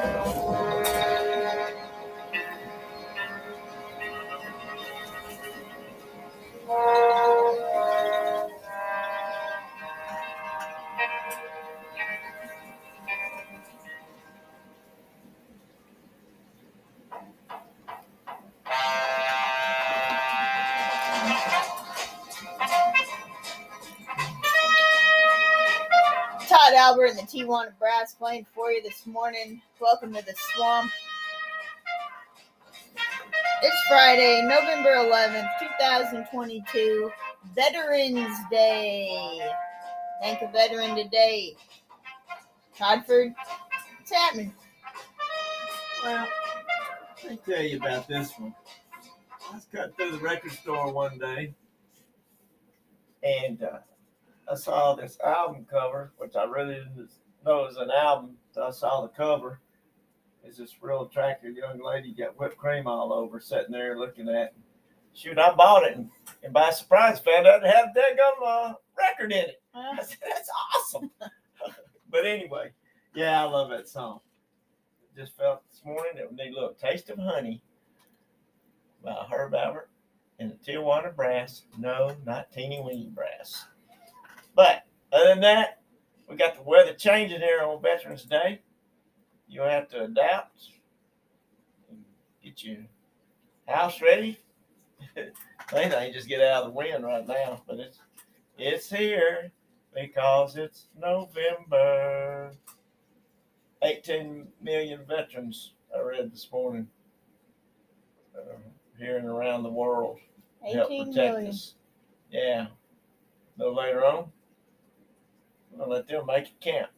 And the Tijuana Brass playing for you this morning. Welcome to the swamp. It's Friday, November 11th, 2022, Veterans Day. Thank a veteran today. Toddford, what's happening? Well, let me tell you about this one. I was cutting through the record store one day, and uh, I saw this album cover, which I really didn't know was an album. So I saw the cover. It's this real attractive young lady got whipped cream all over, sitting there looking at. It. Shoot, I bought it, and, and by surprise found out it had daggum uh, record in it. I said, "That's awesome." but anyway, yeah, I love that song. Just felt this morning that we need a little taste of honey by Herb Alpert and the Tijuana Brass. No, not teeny weeny brass. But other than that, we got the weather changing here on Veterans Day. You have to adapt and get your house ready. Main thing, just get out of the wind right now. But it's it's here because it's November. 18 million veterans, I read this morning, uh, here and around the world to help protect million. us. Yeah. No later on, Let them make it count.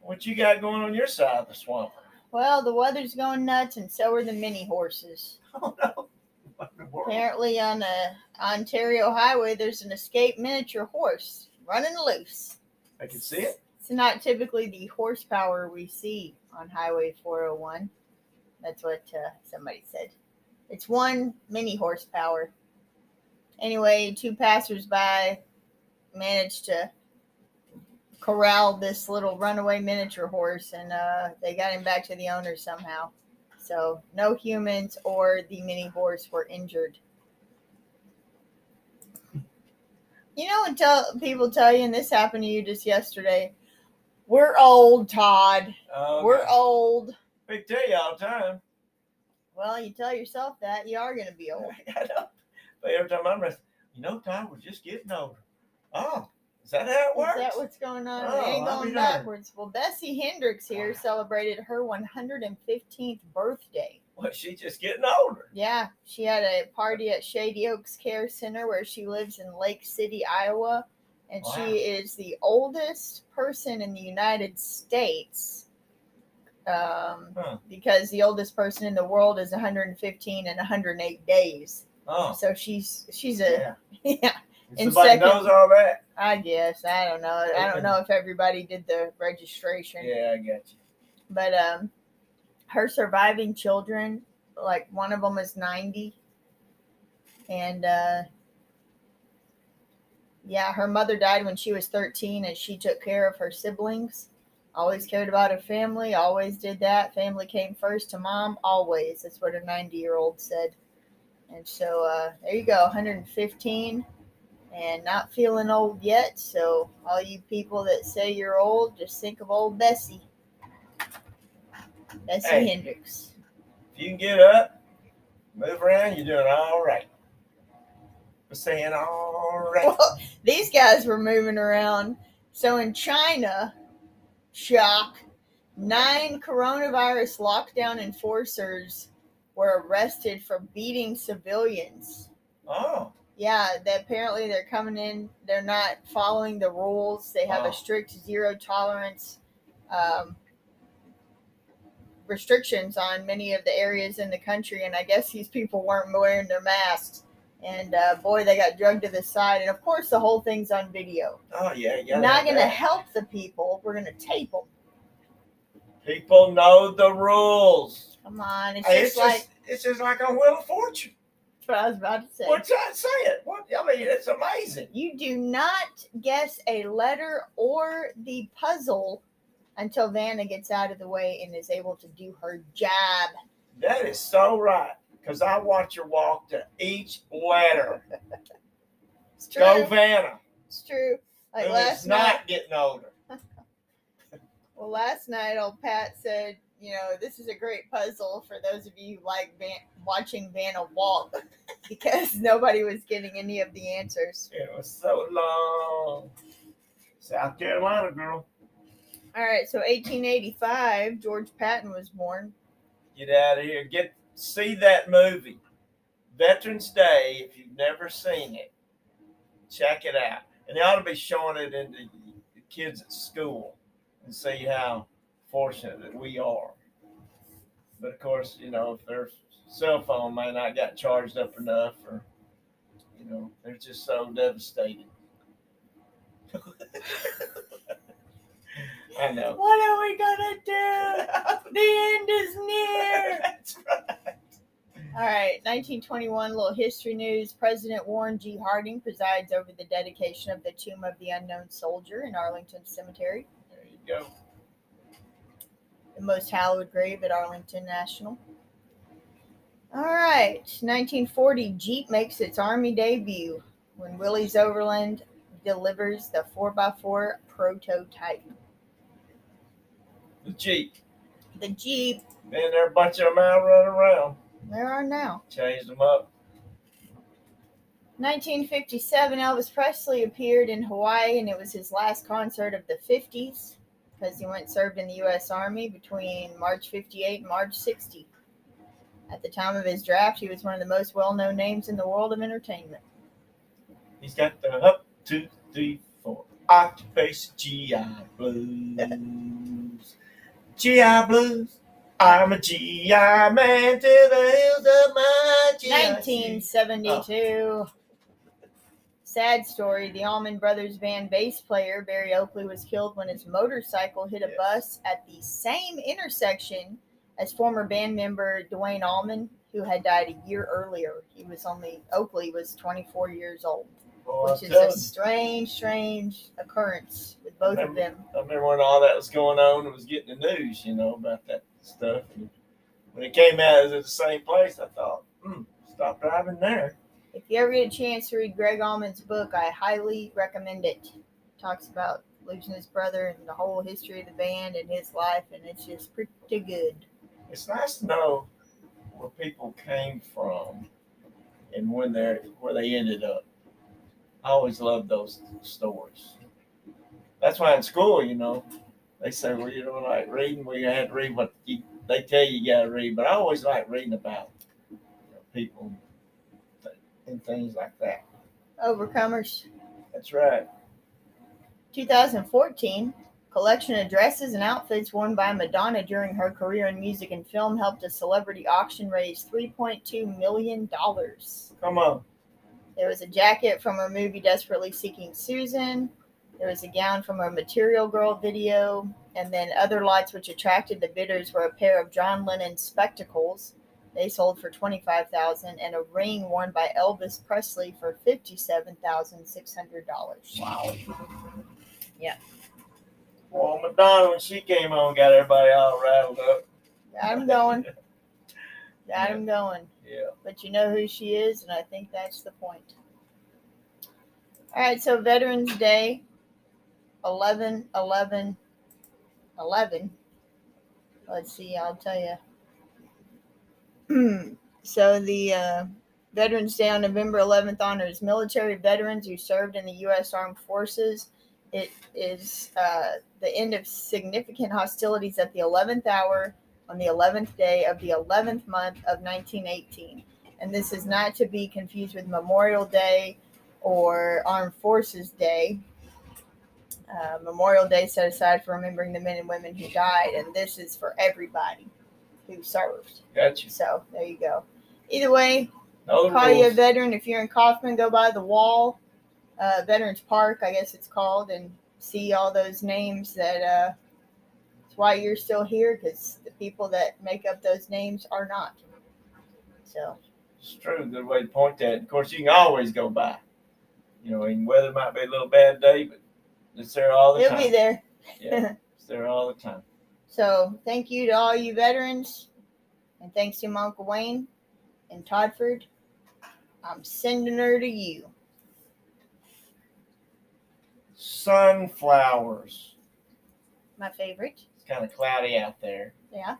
What you got going on your side of the swamp? Well, the weather's going nuts, and so are the mini horses. Oh, no. Apparently, on the Ontario highway, there's an escaped miniature horse running loose. I can see it. It's not typically the horsepower we see on Highway 401. That's what uh, somebody said. It's one mini horsepower. Anyway, two passersby managed to corral this little runaway miniature horse and uh, they got him back to the owner somehow. So, no humans or the mini horse were injured. You know, until people tell you, and this happened to you just yesterday, we're old, Todd. We're old. Big tell you all the time. Well, you tell yourself that you are going to be old. I know. But every time I'm you know, Tom, we're just getting older. Oh, is that how it Is works? that what's going on? Oh, it ain't going backwards. Well, Bessie Hendricks here celebrated her 115th birthday. Well, she's just getting older. Yeah, she had a party at Shady Oaks Care Center where she lives in Lake City, Iowa. And Wow. she is the oldest person in the United States. Um, Huh. because the oldest person in the world is 115 and 108 days. Oh, So she's she's a yeah. yeah. Somebody second- knows all that. I guess I don't know. I don't know if everybody did the registration, Yeah, I got you. but um, her surviving children, like one of them is 90, and uh, yeah, her mother died when she was 13, and she took care of her siblings. Always cared about her family. Always did that. Family came first to mom. Always. That's what a 90 year old said. And so uh, there you go, 115 and not feeling old yet. So, all you people that say you're old, just think of old Bessie. Bessie Hey. Hendricks. If you can get up, move around, you're doing all right. We're saying all right. Well, these guys were moving around. So, in China, shock, nine coronavirus lockdown enforcers were arrested for beating civilians. Oh, Yeah, they, apparently they're coming in. They're not following the rules. They have Wow. a strict zero tolerance um, restrictions on many of the areas in the country, and I guess these people weren't wearing their masks. And uh, boy, they got drugged to the side. And of course, the whole thing's on video. oh yeah, yeah. Not going to help the people. We're going to tape them. People know the rules. Come on, it's Hey, just it's like it's just like on Wheel of Fortune. What I was about to say. What's that saying? What I mean, it's amazing. You do not guess a letter or the puzzle until Vanna gets out of the way and is able to do her job. That is so right. Because I watch her walk to each letter. It's true. Go Vanna. It's true. Like last night. not getting older. Well, last night, old Pat said, you know, this is a great puzzle for those of you who like Van- watching Vanna walk because nobody was getting any of the answers. It was so long. South Carolina girl. All right, so 1885, George Patton was born. Get out of here. Get see that movie. Veterans Day, if you've never seen it, check it out. And they ought to be showing it in the the kids at school and see how fortunate that we are. But of course, you know, if their cell phone may not got charged up enough or you know, they're just so devastated. I know. What are we gonna do? The end is near. That's right. All right, 1921, little history news. President Warren G. Harding presides over the dedication of the Tomb of the Unknown Soldier in Arlington Cemetery, There you go. The most hallowed grave at Arlington National. All right, 1940, Jeep makes its Army debut when Willys Overland delivers the 4x4 prototype. The Jeep. The Jeep, Man, there are a bunch of them out running around. there are now. Changed them up. 1957, Elvis Presley appeared in Hawaii, and it was his last concert of the 50s because he went and served in the U.S. Army between March 58 and March 60. At the time of his draft, he was one of the most well known names in the world of entertainment. He's got the up, two, three, four. Occupation GI Blues. GI Blues. I'm a GI man to the hills of my GI. 1972. Sad story. The Allman Brothers Band bass player Berry Oakley was killed when his motorcycle hit a Yes. bus at the same intersection as former band member Duane Allman, who had died a year earlier. He was only Oakley was 24 years old, Boy, which I'm is a you. strange, strange occurrence with both of them. I remember when all that was going on and was getting the news, you know, about that stuff. And when it came out, it was at the same place. I thought, hmm, stop driving there. If you ever get a chance to read Gregg Allman's book, I highly recommend it. Talks about losing his brother and the whole history of the band and his life, and it's just pretty good. It's nice to know where people came from and when they're where they ended up. I always love those stories. That's why in school, you know, they say, well, you don't like reading. Well, you had to read what you, they tell you you got to read. But I always like reading about you know, people and things like that. Overcomers. That's right. 2014, collection of dresses and outfits worn by Madonna during her career in music and film helped a celebrity auction raise $3.2 million. Come on. There was a jacket from her movie Desperately Seeking Susan. There was a gown from her Material Girl video. And then other lots which attracted the bidders were a pair of John Lennon spectacles. They sold for 25,000 and a ring worn by Elvis Presley for $57,600. Wow. Yeah. Well, Madonna, when she came on, got everybody all rattled up. Got him going. Got him going. Yeah. But you know who she is, and I think that's the point. All right, so Veterans Day, 11 11 11. Let's see, I'll tell you. so the uh, Veterans Day on November 11th honors military veterans who served in the U.S. Armed Forces. It is uh, the end of significant hostilities at the 11th hour on the 11th day of the 11th month of 1918. And this is not to be confused with Memorial Day or Armed Forces Day. Uh, Memorial Day set aside for remembering the men and women who died, and this is for everybody who served. Got you. So there you go. Either way, call you a veteran. If you're in Kaufman, go by the wall, uh, Veterans Park, I guess it's called, and see all those names that. Uh, that's why you're still here, because the people that make up those names are not. So It's true. Good way to point that. Of course, you can always go by. You know, and weather might be a little bad day, but it's there all the he'll time. be there. Yeah. it's there all the time. So thank you to all you veterans, and thanks to my Uncle Wayne and Toddford. I'm sending her to you. Sunflowers. My favorite. It's kind of cloudy out there. Yeah.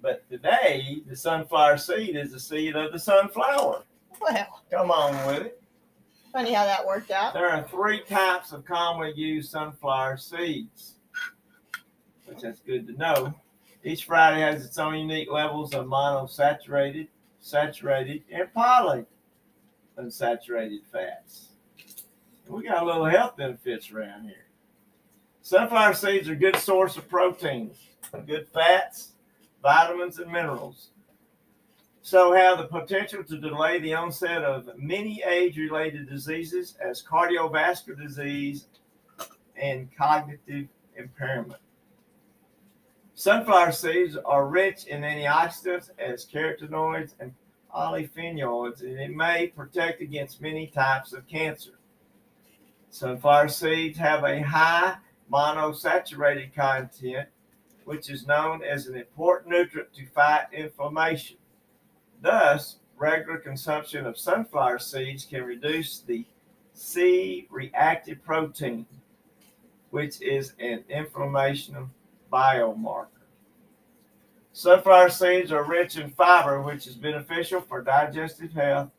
But today, the sunflower seed is the seed of the sunflower. Well, Come on with it. funny how that worked out. There are three types of commonly used sunflower seeds, which that's good to know. Each variety has its own unique levels of monosaturated, saturated, and polyunsaturated fats. And we got a little health benefits around here. Sunflower seeds are a good source of proteins, good fats, vitamins, and minerals. So have the potential to delay the onset of many age-related diseases as cardiovascular disease and cognitive impairment. Sunflower seeds are rich in antioxidants as carotenoids and polyphenols, and it may protect against many types of cancer. Sunflower seeds have a high monosaturated content, which is known as an important nutrient to fight inflammation. Thus, regular consumption of sunflower seeds can reduce the C reactive protein, which is an inflammation biomarker. Sunflower seeds are rich in fiber, which is beneficial for digestive health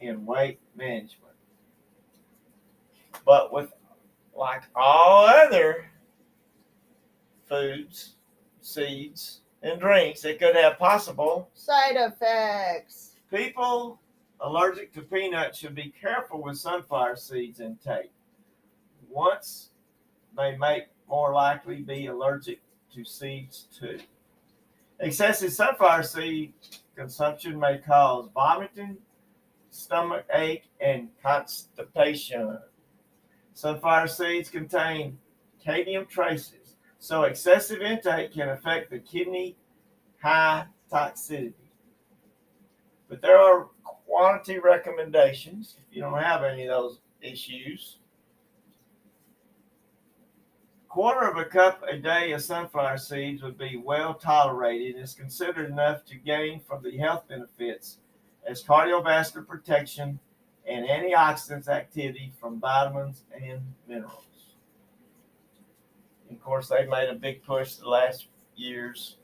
and weight management. But with like all other foods, seeds, and drinks, it could have possible Side effects. People allergic to peanuts should be careful with sunflower seeds intake. Once they may more likely be allergic to seeds too. Excessive sunflower seed consumption may cause vomiting, stomach ache, and constipation. Sunflower seeds contain cadmium traces, so excessive intake can affect the kidney high toxicity. But there are quantity recommendations if you don't have any of those issues. Quarter of a cup a day of sunflower seeds would be well tolerated and is considered enough to gain from the health benefits as cardiovascular protection and antioxidants activity from vitamins and minerals. Of course, they've made a big push the last years.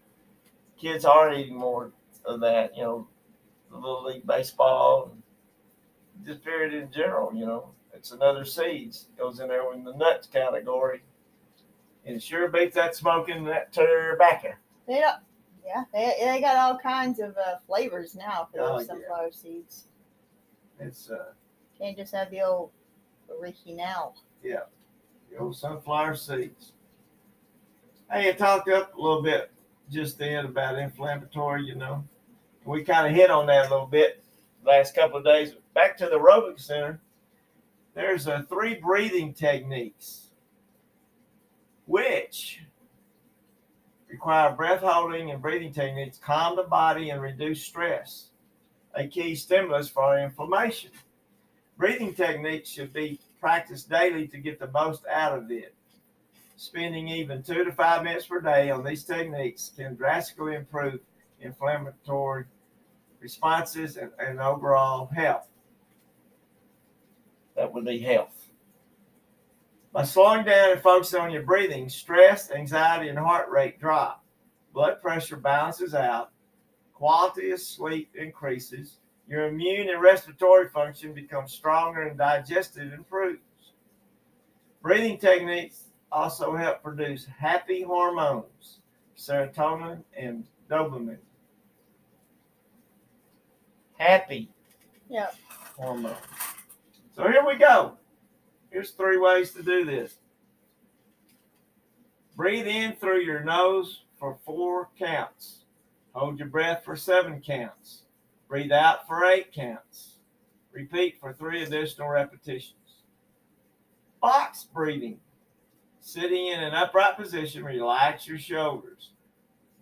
Kids are eating more of that, you know, the little league baseball, and just period in general. You know, it's another seeds It goes in there in the nuts category, and it sure beats that smoking that tobacco. They don't. Yeah, they, they got all kinds of uh, flavors now for Oh, those yeah. sunflower seeds. It's uh, Can't just have the old original. Yeah, the old sunflower seeds. Hey, I talked up a little bit just then about inflammatory. You know, we kind of hit on that a little bit last couple of days. Back to the aerobic center. There's uh, three breathing techniques, which require breath holding and breathing techniques, calm the body and reduce stress. A key stimulus for inflammation. Breathing techniques should be practiced daily to get the most out of it. Spending even two to five minutes per day on these techniques can drastically improve inflammatory responses and, and overall health. That would be health. By slowing down and focusing on your breathing, stress, anxiety, and heart rate drop. Blood pressure balances out. Quality of sleep increases. Your immune and respiratory function becomes stronger and digestive improves. Breathing techniques also help produce happy hormones, serotonin and dopamine. Happy Yep. hormone. So here we go. Here's three ways to do this. Breathe in through your nose for four counts. Hold your breath for seven counts. Breathe out for eight counts. Repeat for three additional repetitions. Box breathing. Sitting in an upright position, relax your shoulders.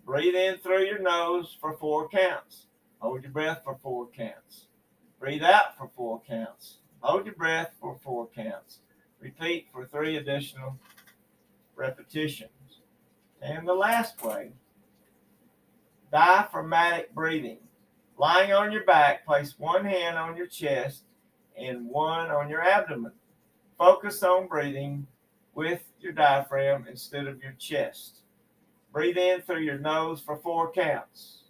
Breathe in through your nose for four counts. Hold your breath for four counts. Breathe out for four counts. Hold your breath for four counts. Repeat for three additional repetitions. And the last way, diaphragmatic breathing. Lying on your back, place one hand on your chest and one on your abdomen. Focus on breathing with your diaphragm instead of your chest. Breathe in through your nose for four counts.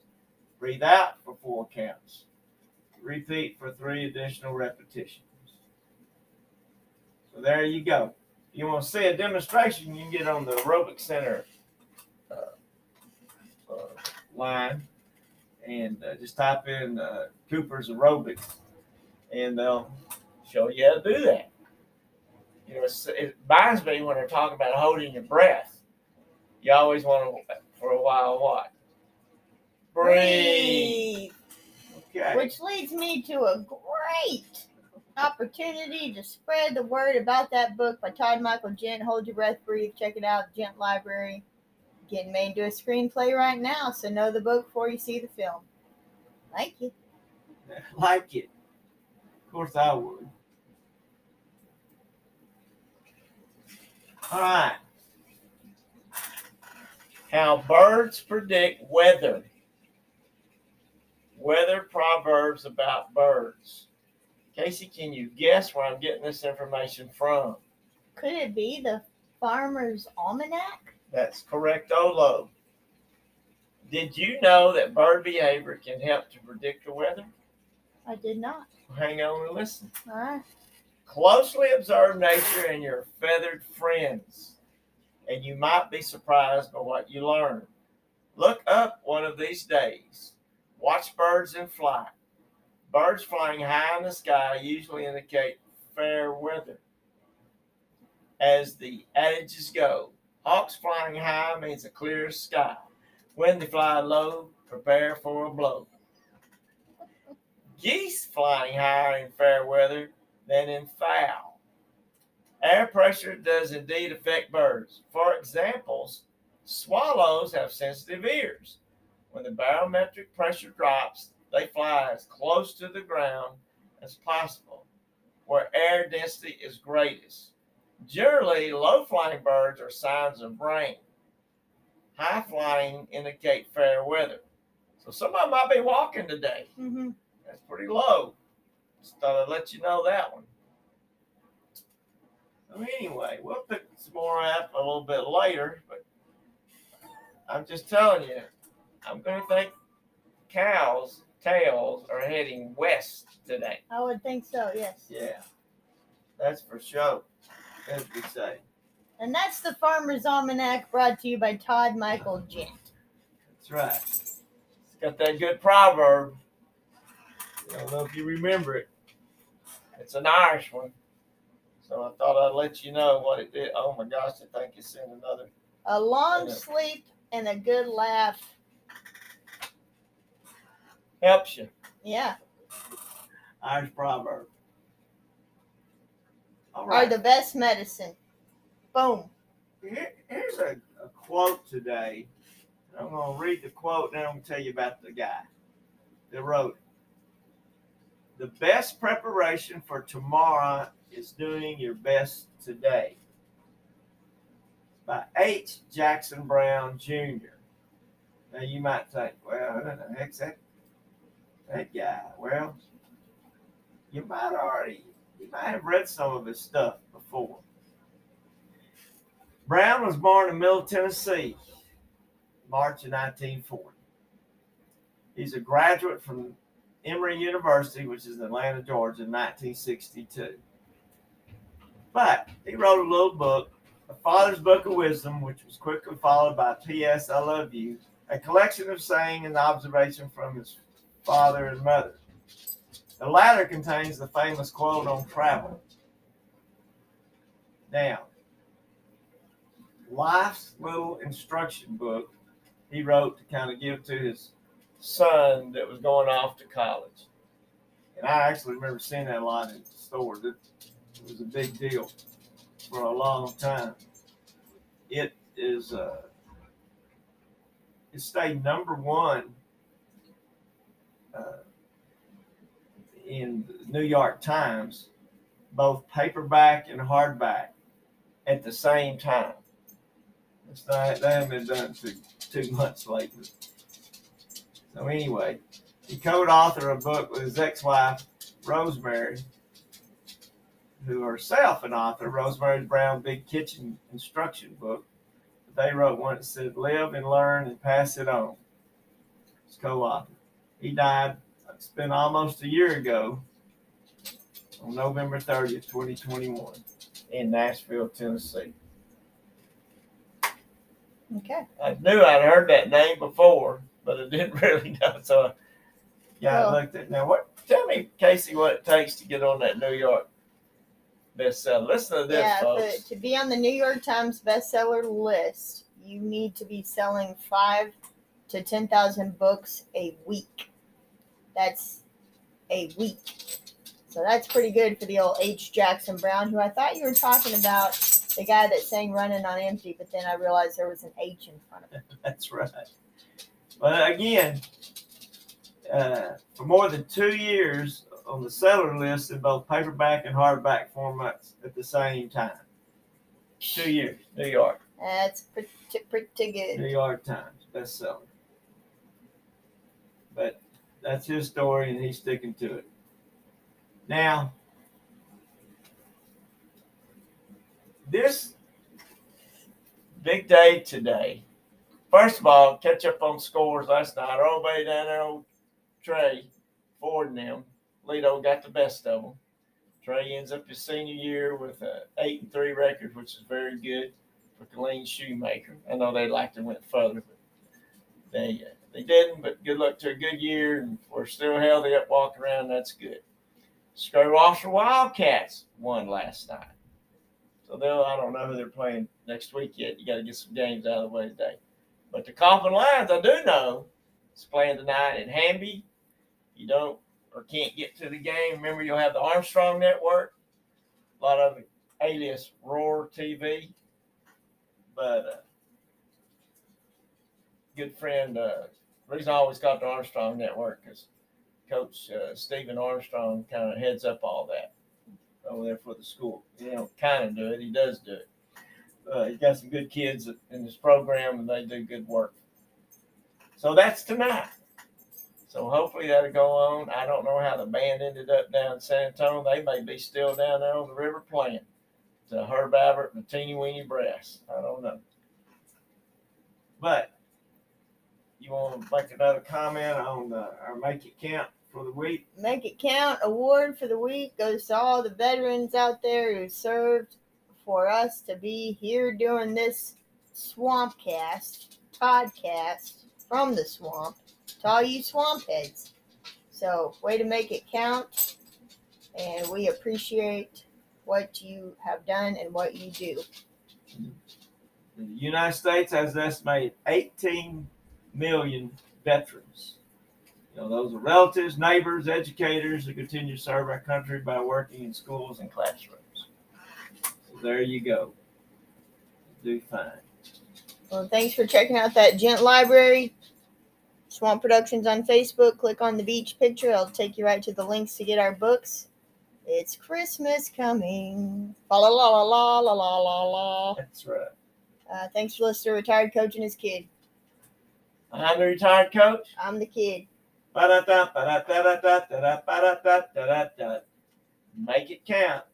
Breathe out for four counts. Repeat for three additional repetitions. So there you go. If you want to see a demonstration, you can get on the Aerobic Center uh, uh, line and uh, just type in uh, Cooper's Aerobics and they'll show you how to do that. You know, it reminds me when they're talking about holding your breath. You always want to, for a while, what? Breathe. Okay. Which leads me to a great opportunity to spread the word about that book by Todd Michael Gent. Hold Your Breath, Breathe. Check it out, Gent Library. Getting made into a screenplay right now, so know the book before you see the film. Like it. Like it. Of course I would. All right. How birds predict weather. Weather proverbs about birds. Casey, can you guess where I'm getting this information from? Could it be the Farmer's Almanac? That's correct, Olo. Did you know that bird behavior can help to predict the weather? I did not. Hang on and listen. All right. Closely observe nature and your feathered friends, and you might be surprised by what you learn. Look up one of these days. Watch birds in flight. Birds flying high in the sky usually indicate fair weather. As the adages go, hawks flying high means a clear sky. When they fly low, prepare for a blow. Geese flying higher in fair weather than in foul. Air pressure does indeed affect birds. For examples, swallows have sensitive ears. When the barometric pressure drops, they fly as close to the ground as possible, where air density is greatest. Generally, low flying birds are signs of rain. High flying indicate fair weather. So somebody might be walking today. Mm-hmm. That's pretty low. Just thought I'd let you know that one. So anyway, we'll pick some more up a little bit later, but I'm just telling you, I'm going to think cows' tails are heading west today. I would think so, yes. Yeah, that's for sure, as we say. And that's the Farmer's Almanac brought to you by Todd Michael Gent. That's right. It's got that good proverb. I don't know if you remember it. It's an Irish one. So I thought I'd let you know what it did. Oh my gosh, I think you sent another. A long sleep and a good laugh. Helps you. Yeah. Irish proverb. All right. Are the best medicine. Boom. Here, here's a, a quote today. I'm going to read the quote and then I'm going to tell you about the guy that wrote it. The best preparation for tomorrow is doing your best today. By H. Jackson Brown Jr. Now you might think, well, who the heck's that, that guy? Well, you might already, you might have read some of his stuff before. Brown was born in Middle Tennessee, March of 1940. He's a graduate from Emory University, which is in Atlanta, Georgia, in 1962. But he wrote a little book, A Father's Book of Wisdom, which was quickly followed by P.S. I Love You, a collection of saying and observation from his father and mother. The latter contains the famous quote on travel. Now, life's little instruction book he wrote to kind of give to his son that was going off to college. And I actually remember seeing that a lot in stores. It, it was a big deal for a long time. It is uh, it stayed number one uh, in the New York Times, both paperback and hardback, at the same time. It's not, they haven't been done for two months lately. So anyway, he co-authored a book with his ex-wife, Rosemary, who herself an author, Rosemary's Brown Big Kitchen Instruction Book. They wrote one that said, live and learn and pass it on. It's co-author. He died, it's been almost a year ago, on November 30th, 2021, in Nashville, Tennessee. Okay. I knew I'd heard that name before, but I didn't really know. So, yeah, Well- I looked at now. What? Tell me, Casey, what it takes to get on that New York bestseller. Listen to this, yeah, folks. but to be on the New York Times bestseller list, you need to be selling five to ten thousand books a week. That's a week. So that's pretty good for the old H. Jackson Brown, who I thought you were talking about, the guy that sang "Running on Empty," but then I realized there was an H in front of it. That's right. But again, uh, for more than two years on the seller list in both paperback and hardback formats at the same time. Two years, New York. That's pretty pretty good. New York Times bestseller. But that's his story, and he's sticking to it. Now, this big day today. First of all, catch up on scores last night. Our old down there, old Trey Ford and them. Lido got the best of them. Trey ends up his senior year with a eight and three record, which is very good for Colleen Shoemaker. I know they'd like to went further, but they they didn't. But good luck to a good year, and we're still healthy up walking around. That's good. Scroll Officer Wildcats won last night, so they'll I don't know who they're playing next week yet. You got to get some games out of the way today. But the Kaufman Lions, I do know, is playing tonight in Hamby. You don't or can't get to the game. Remember, you'll have the Armstrong Network. A lot of alias Roar TV but uh, good friend. Uh, reason I always got the Armstrong Network because Coach uh, Stephen Armstrong kind of heads up all that over there for the school. You know, kind of do it. He does do it. Uh, he's got some good kids in his program, and they do good work. So that's tonight. So hopefully that'll go on. I don't know how the band ended up down in San Antonio. They may be still down there on the river playing to Herb Abbott and the Teeny Weeny Brass. I don't know. But you want to make another comment on the, our Make It Count for the week? Make It Count award for the week goes to all the veterans out there who served for us to be here doing this swamp cast, podcast from the swamp to all you swamp heads. So, way to make it count. And we appreciate what you have done and what you do. The United States has estimated 18 million veterans. You know, those are relatives, neighbors, educators who continue to serve our country by working in schools and classrooms. So there you go. Do fine. Well, thanks for checking out that Gent Library. Swamp Productions on Facebook. Click on the beach picture. It'll take you right to the links to get our books. It's Christmas coming. La la la la la la la la. That's right. Uh, thanks for listening to Retired Coach and his kid. I'm the retired coach. I'm the kid. Make it count.